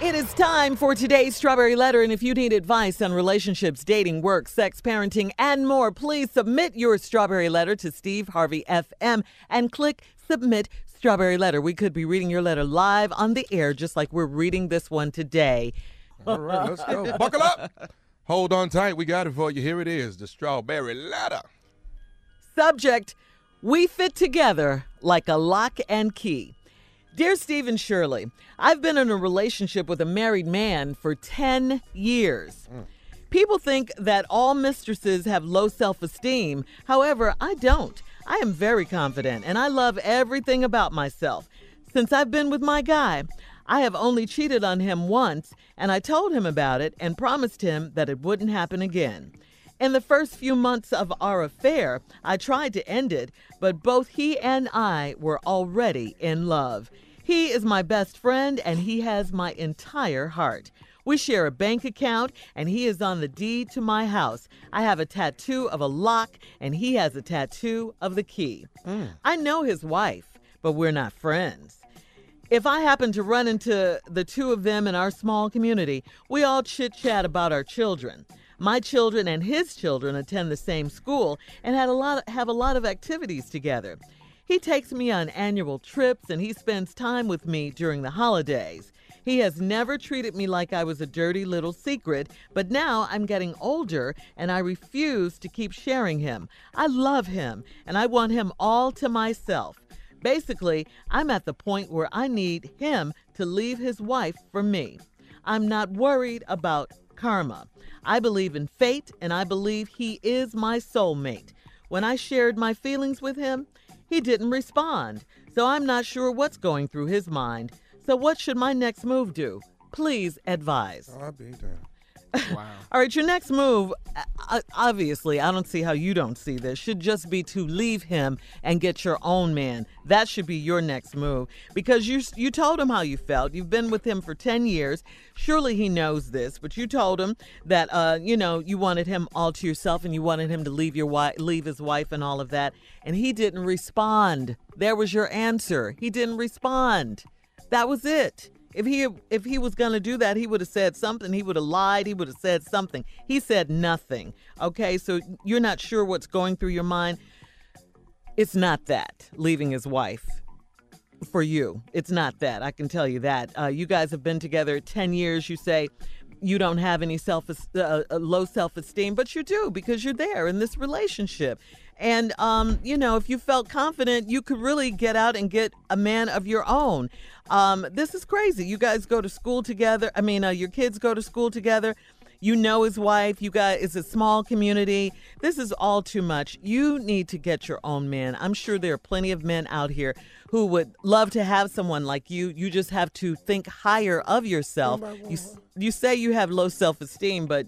It is time for today's Strawberry Letter. And if you need advice on relationships, dating, work, sex, parenting, and more, please submit your Strawberry Letter to Steve Harvey FM and click Submit Strawberry Letter. We could be reading your letter live on the air, just like we're reading this one today. All right, let's go. Buckle up. Hold on tight. We got it for you. Here it is the Strawberry Letter. Subject We fit together like a lock and key. Dear Stephen Shirley, I've been in a relationship with a married man for 10 years. People think that all mistresses have low self esteem. However, I don't. I am very confident and I love everything about myself. Since I've been with my guy, I have only cheated on him once, and I told him about it and promised him that it wouldn't happen again. In the first few months of our affair, I tried to end it, but both he and I were already in love. He is my best friend, and he has my entire heart. We share a bank account, and he is on the deed to my house. I have a tattoo of a lock, and he has a tattoo of the key. Mm. I know his wife, but we're not friends. If I happen to run into the two of them in our small community, we all chit chat about our children. My children and his children attend the same school and had a lot have a lot of activities together. He takes me on annual trips and he spends time with me during the holidays. He has never treated me like I was a dirty little secret, but now I'm getting older and I refuse to keep sharing him. I love him and I want him all to myself. Basically, I'm at the point where I need him to leave his wife for me. I'm not worried about karma. I believe in fate and I believe he is my soulmate. When I shared my feelings with him, he didn't respond, so I'm not sure what's going through his mind. So, what should my next move do? Please advise. I'll be down. Wow. All right, your next move, obviously, I don't see how you don't see this, should just be to leave him and get your own man. That should be your next move because you you told him how you felt. You've been with him for 10 years. Surely he knows this, but you told him that uh, you know, you wanted him all to yourself and you wanted him to leave your wife, leave his wife and all of that, and he didn't respond. There was your answer. He didn't respond. That was it. If he if he was going to do that, he would have said something. He would have lied. He would have said something. He said nothing. Okay, so you're not sure what's going through your mind. It's not that leaving his wife for you. It's not that. I can tell you that. Uh, you guys have been together 10 years. You say you don't have any self uh, uh, low self esteem, but you do because you're there in this relationship. And um, you know, if you felt confident, you could really get out and get a man of your own. Um, this is crazy. You guys go to school together. I mean, uh, your kids go to school together. You know his wife. You guys, it's a small community. This is all too much. You need to get your own man. I'm sure there are plenty of men out here who would love to have someone like you. You just have to think higher of yourself. You you say you have low self-esteem, but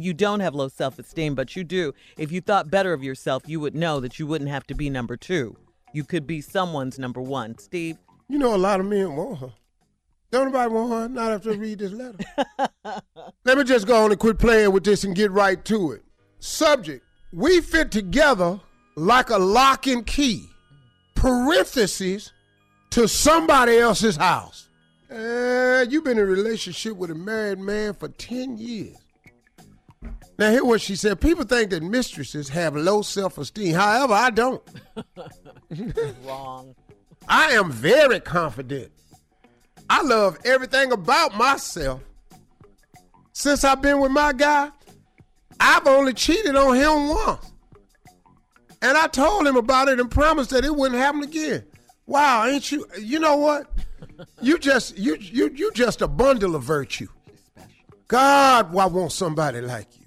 you don't have low self-esteem, but you do. If you thought better of yourself, you would know that you wouldn't have to be number 2. You could be someone's number 1. Steve, You know, a lot of men want her. Don't nobody want her, not after I read this letter. Let me just go on and quit playing with this and get right to it. Subject We fit together like a lock and key, parentheses, to somebody else's house. Uh, you've been in a relationship with a married man for 10 years. Now, hear what she said. People think that mistresses have low self esteem. However, I don't. wrong. I am very confident. I love everything about myself. Since I've been with my guy, I've only cheated on him once. And I told him about it and promised that it wouldn't happen again. Wow, ain't you you know what? You just you you you just a bundle of virtue. God, I want somebody like you.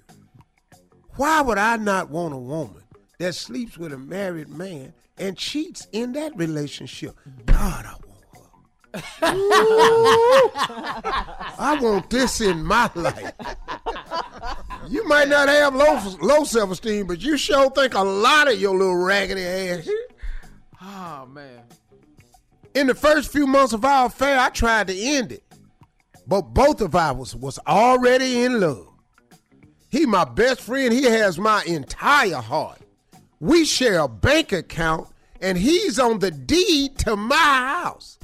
Why would I not want a woman that sleeps with a married man and cheats in that relationship? God, I want her. I want this in my life. You might not have low low self esteem, but you sure think a lot of your little raggedy ass. Oh man. In the first few months of our affair, I tried to end it, but both of us was already in love. He my best friend. He has my entire heart. We share a bank account, and he's on the deed to my house.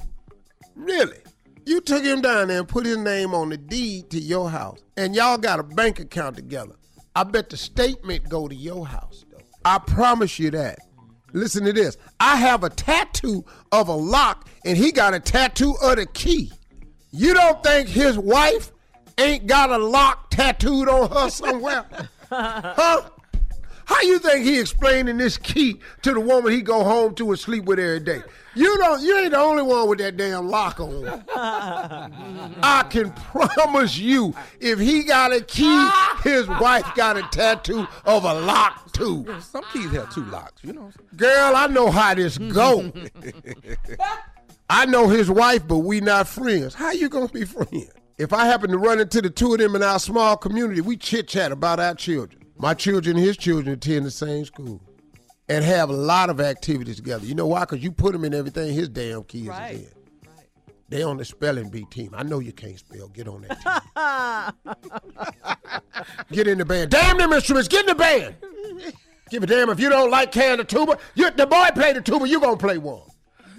Really? You took him down there and put his name on the deed to your house, and y'all got a bank account together. I bet the statement go to your house, though. I promise you that. Listen to this. I have a tattoo of a lock, and he got a tattoo of the key. You don't think his wife ain't got a lock tattooed on her somewhere? huh? How you think he explaining this key to the woman he go home to and sleep with every day? You don't. You ain't the only one with that damn lock on. I can promise you, if he got a key, his wife got a tattoo of a lock too. Some keys have two locks, you know. Girl, I know how this go. I know his wife, but we not friends. How you gonna be friends? If I happen to run into the two of them in our small community, we chit chat about our children. My children and his children attend the same school and have a lot of activities together. You know why? Because you put them in everything his damn kids Right. in. They on the spelling bee team. I know you can't spell. Get on that team. Get in the band. Damn them instruments. Get in the band. Give a damn if you don't like can the tuba. You, the boy play the tuba. You gonna play one.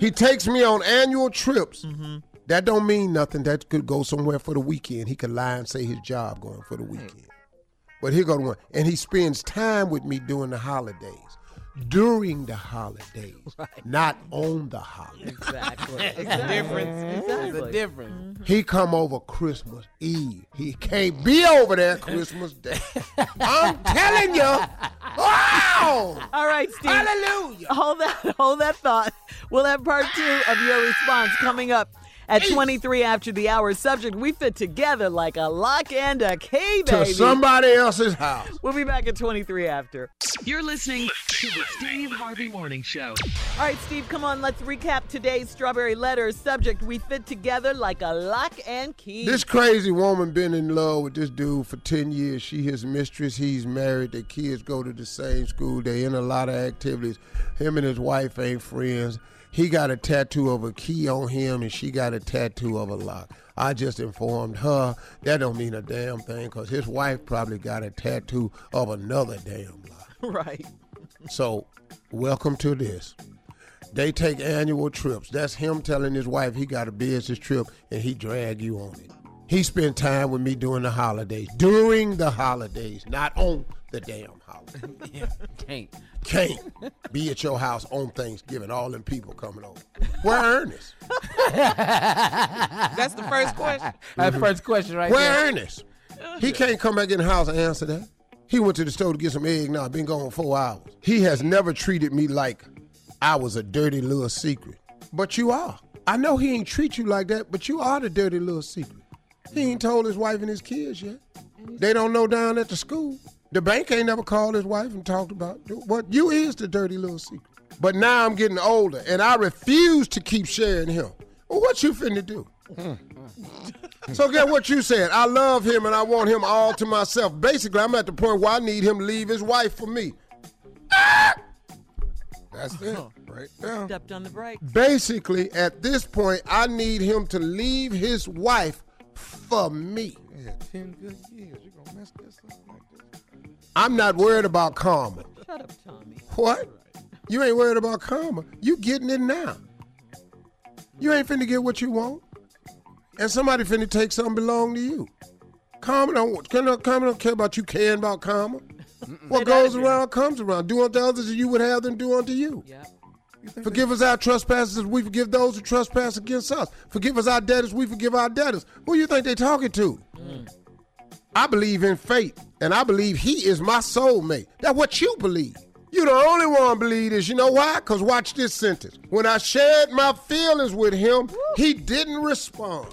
He takes me on annual trips. Mm-hmm. That don't mean nothing. That could go somewhere for the weekend. He could lie and say his job going for the weekend. But here go the one. And he spends time with me during the holidays. During the holidays. Not on the holidays. Exactly. It's a difference. It's a Exactly. difference. Mm-hmm. He come over Christmas Eve. He can't be over there Christmas Day. I'm telling you. Wow! All right, Steve. Hallelujah. Hold that, hold that thought. We'll have part two of your response coming up at 23 after the hour. Subject: We fit together like a lock and a key, To somebody else's house. We'll be back at 23 after. You're listening to the Steve Harvey Morning Show. All right, Steve, come on. Let's recap today's strawberry letters. Subject: We fit together like a lock and key. This crazy woman been in love with this dude for 10 years. She his mistress, he's married. Their kids go to the same school. They in a lot of activities. Him and his wife ain't friends. He got a tattoo of a key on him and she got a tattoo of a lock. I just informed her that don't mean a damn thing because his wife probably got a tattoo of another damn lock. right. So, welcome to this. They take annual trips. That's him telling his wife he got a business trip and he drag you on it. He spent time with me during the holidays. During the holidays, not on the damn holiday. Can't. Can't be at your house on Thanksgiving, all them people coming over. Where Ernest? That's the first question. That's the first question right Where there. Ernest? He can't come back in the house and answer that. He went to the store to get some egg now. I've been gone four hours. He has never treated me like I was a dirty little secret. But you are. I know he ain't treat you like that, but you are the dirty little secret. He ain't told his wife and his kids yet. They don't know down at the school. The bank ain't never called his wife and talked about what you is the dirty little secret. But now I'm getting older and I refuse to keep sharing him. Well, what you finna do? So get what you said. I love him and I want him all to myself. Basically, I'm at the point where I need him to leave his wife for me. That's it, uh-huh. right there. Stepped on the brakes. Basically, at this point, I need him to leave his wife for me. Yeah, ten good years. You gonna mess this up like this? I'm not worried about karma. Shut up, Tommy. What? You ain't worried about karma. You getting it now. You ain't finna get what you want. And somebody finna take something belong to you. Karma don't, karma don't care about you caring about karma. What goes around comes around. Do unto others as you would have them do unto you. Yep. Forgive us our trespasses as we forgive those who trespass against us. Forgive us our debtors, we forgive our debtors. Who you think they talking to? I believe in fate, and I believe he is my soulmate. That's what you believe. You the only one believe this. You know why? Because watch this sentence. When I shared my feelings with him, he didn't respond.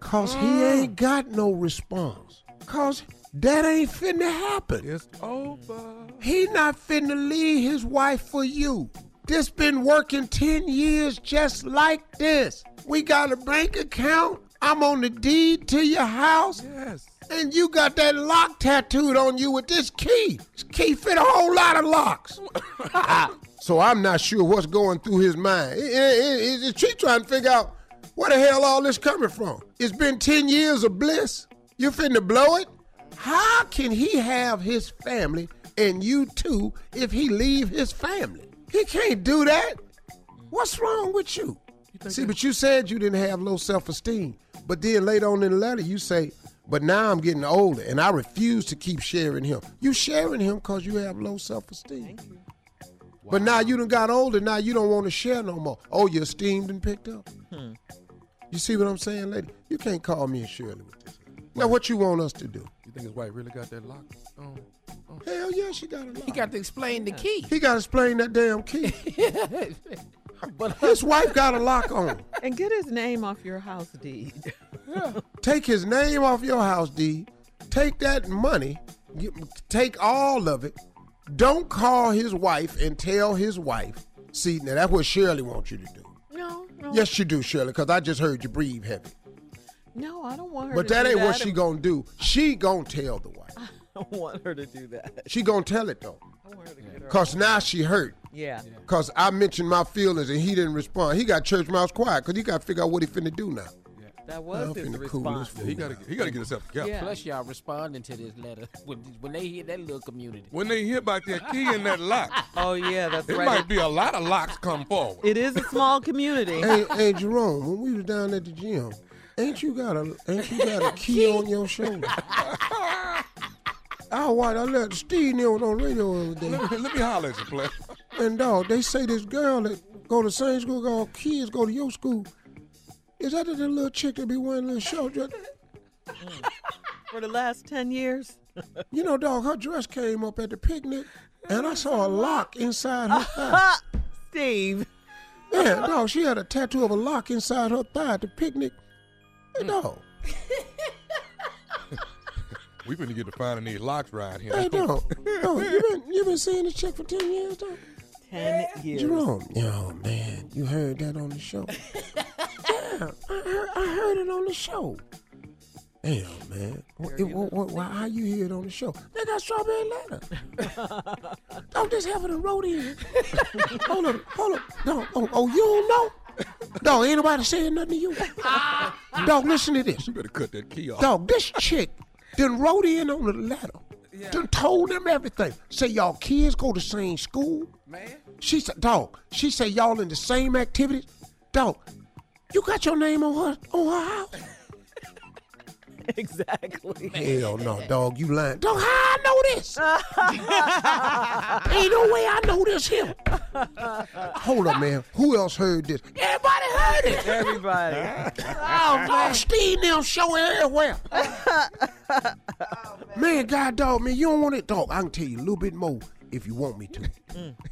Cause he ain't got no response. Cause that ain't finna happen. It's over. He not finna leave his wife for you. This been working 10 years just like this. We got a bank account. I'm on the deed to your house. Yes. And you got that lock tattooed on you with this key. This key fit a whole lot of locks. so I'm not sure what's going through his mind. Is she trying to figure out where the hell all this coming from? It's been 10 years of bliss. You finna blow it? How can he have his family and you too if he leave his family? He can't do that. What's wrong with you? See, but you said you didn't have low self esteem. But then later on in the letter, you say, but now I'm getting older and I refuse to keep sharing him. You sharing him because you have low self esteem. But now you done got older, now you don't want to share no more. Oh, you're esteem and picked up? You see what I'm saying, lady? You can't call me and Shirley with this. Now, what you want us to do? You think his wife really got that lock on? Hell yeah, she got a lot. He got to explain the key. He got to explain that damn key. but uh, His wife got a lock on. And get his name off your house deed. yeah. Take his name off your house deed. Take that money. Take all of it. Don't call his wife and tell his wife. See, now that's what Shirley wants you to do. No, no. Yes, you do, Shirley, because I just heard you breathe heavy. No, I don't want her But to that do ain't that. what she gonna do. She gonna tell the wife. I don't want her to do that. She gonna tell it though. I want her to get her. Cause now she hurt. Yeah. Cause I mentioned my feelings and he didn't respond. He got church mouse quiet because he got to figure out what he finna do now. That was I'm his finna cool response. Yeah, he gotta he gotta get himself together. Yeah. plus y'all responding to this letter when when they hear that little community. When they hear about that key in that lock, Oh yeah, that's it right. might be a lot of locks come forward. It is a small community. hey, hey, Jerome, when we was down at the gym, ain't you got a ain't you got a key on your shoulder? I watch. I let Steve Neal was on radio the other day, let, me, let me holler at you, play. and dog, they say this girl that go to the same school, all kids go to your school. Is that the little chick that be wearing little short dress? Mm. For the last ten years. You know, dog, her dress came up at the picnic, and I saw a lock inside her thigh. Ha! Steve. Yeah, dog, she had a tattoo of a lock inside her thigh at the picnic. Mm. Hey, dog, We finna get to finding these locks right here. hey, dog, dog, you been you been seeing this chick for ten years, dog? Ten years. Jerome, yo man, you heard that on the show? yeah, I heard, I heard it on the show. Damn, man. What, what, what, why, how you hear it on the show? They got strawberry letter. Don't just have it in wrote in. hold up, hold up. No, oh, oh, you don't know? Dog, ain't nobody saying nothing to you. Dog, listen to this. You better cut that key off. Dog, this chick then wrote in on the letter. Done told them everything. Say y'all kids go to same school. Man. She said, dog, she said y'all in the same activities. Dog, you got your name on her on her house? Exactly. Hell no, dog, you lying. Dog, how I know this? Ain't no way I know this him. Hold up, man. Who else heard this? Everybody heard it. Everybody. Oh man, Steve now show it everywhere. man, God dog, man, you don't want it, dog. I can tell you a little bit more if you want me to.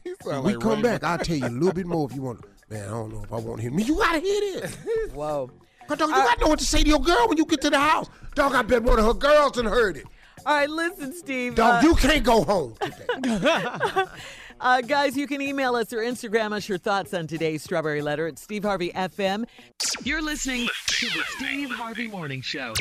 He sound we like come Raymond. back, I'll tell you a little bit more if you want. Man, I don't know if I want to hear me. You gotta hear this. Whoa. Cause dog, you gotta know what to say to your girl when you get to the house. Dog, I bet one of her girls done heard it. All right, listen, Steve. Dog, uh, you can't go home today. Uh, guys, you can email us or Instagram us your thoughts on today's Strawberry Letter at Steve Harvey FM. You're listening to the Steve Harvey Morning Show.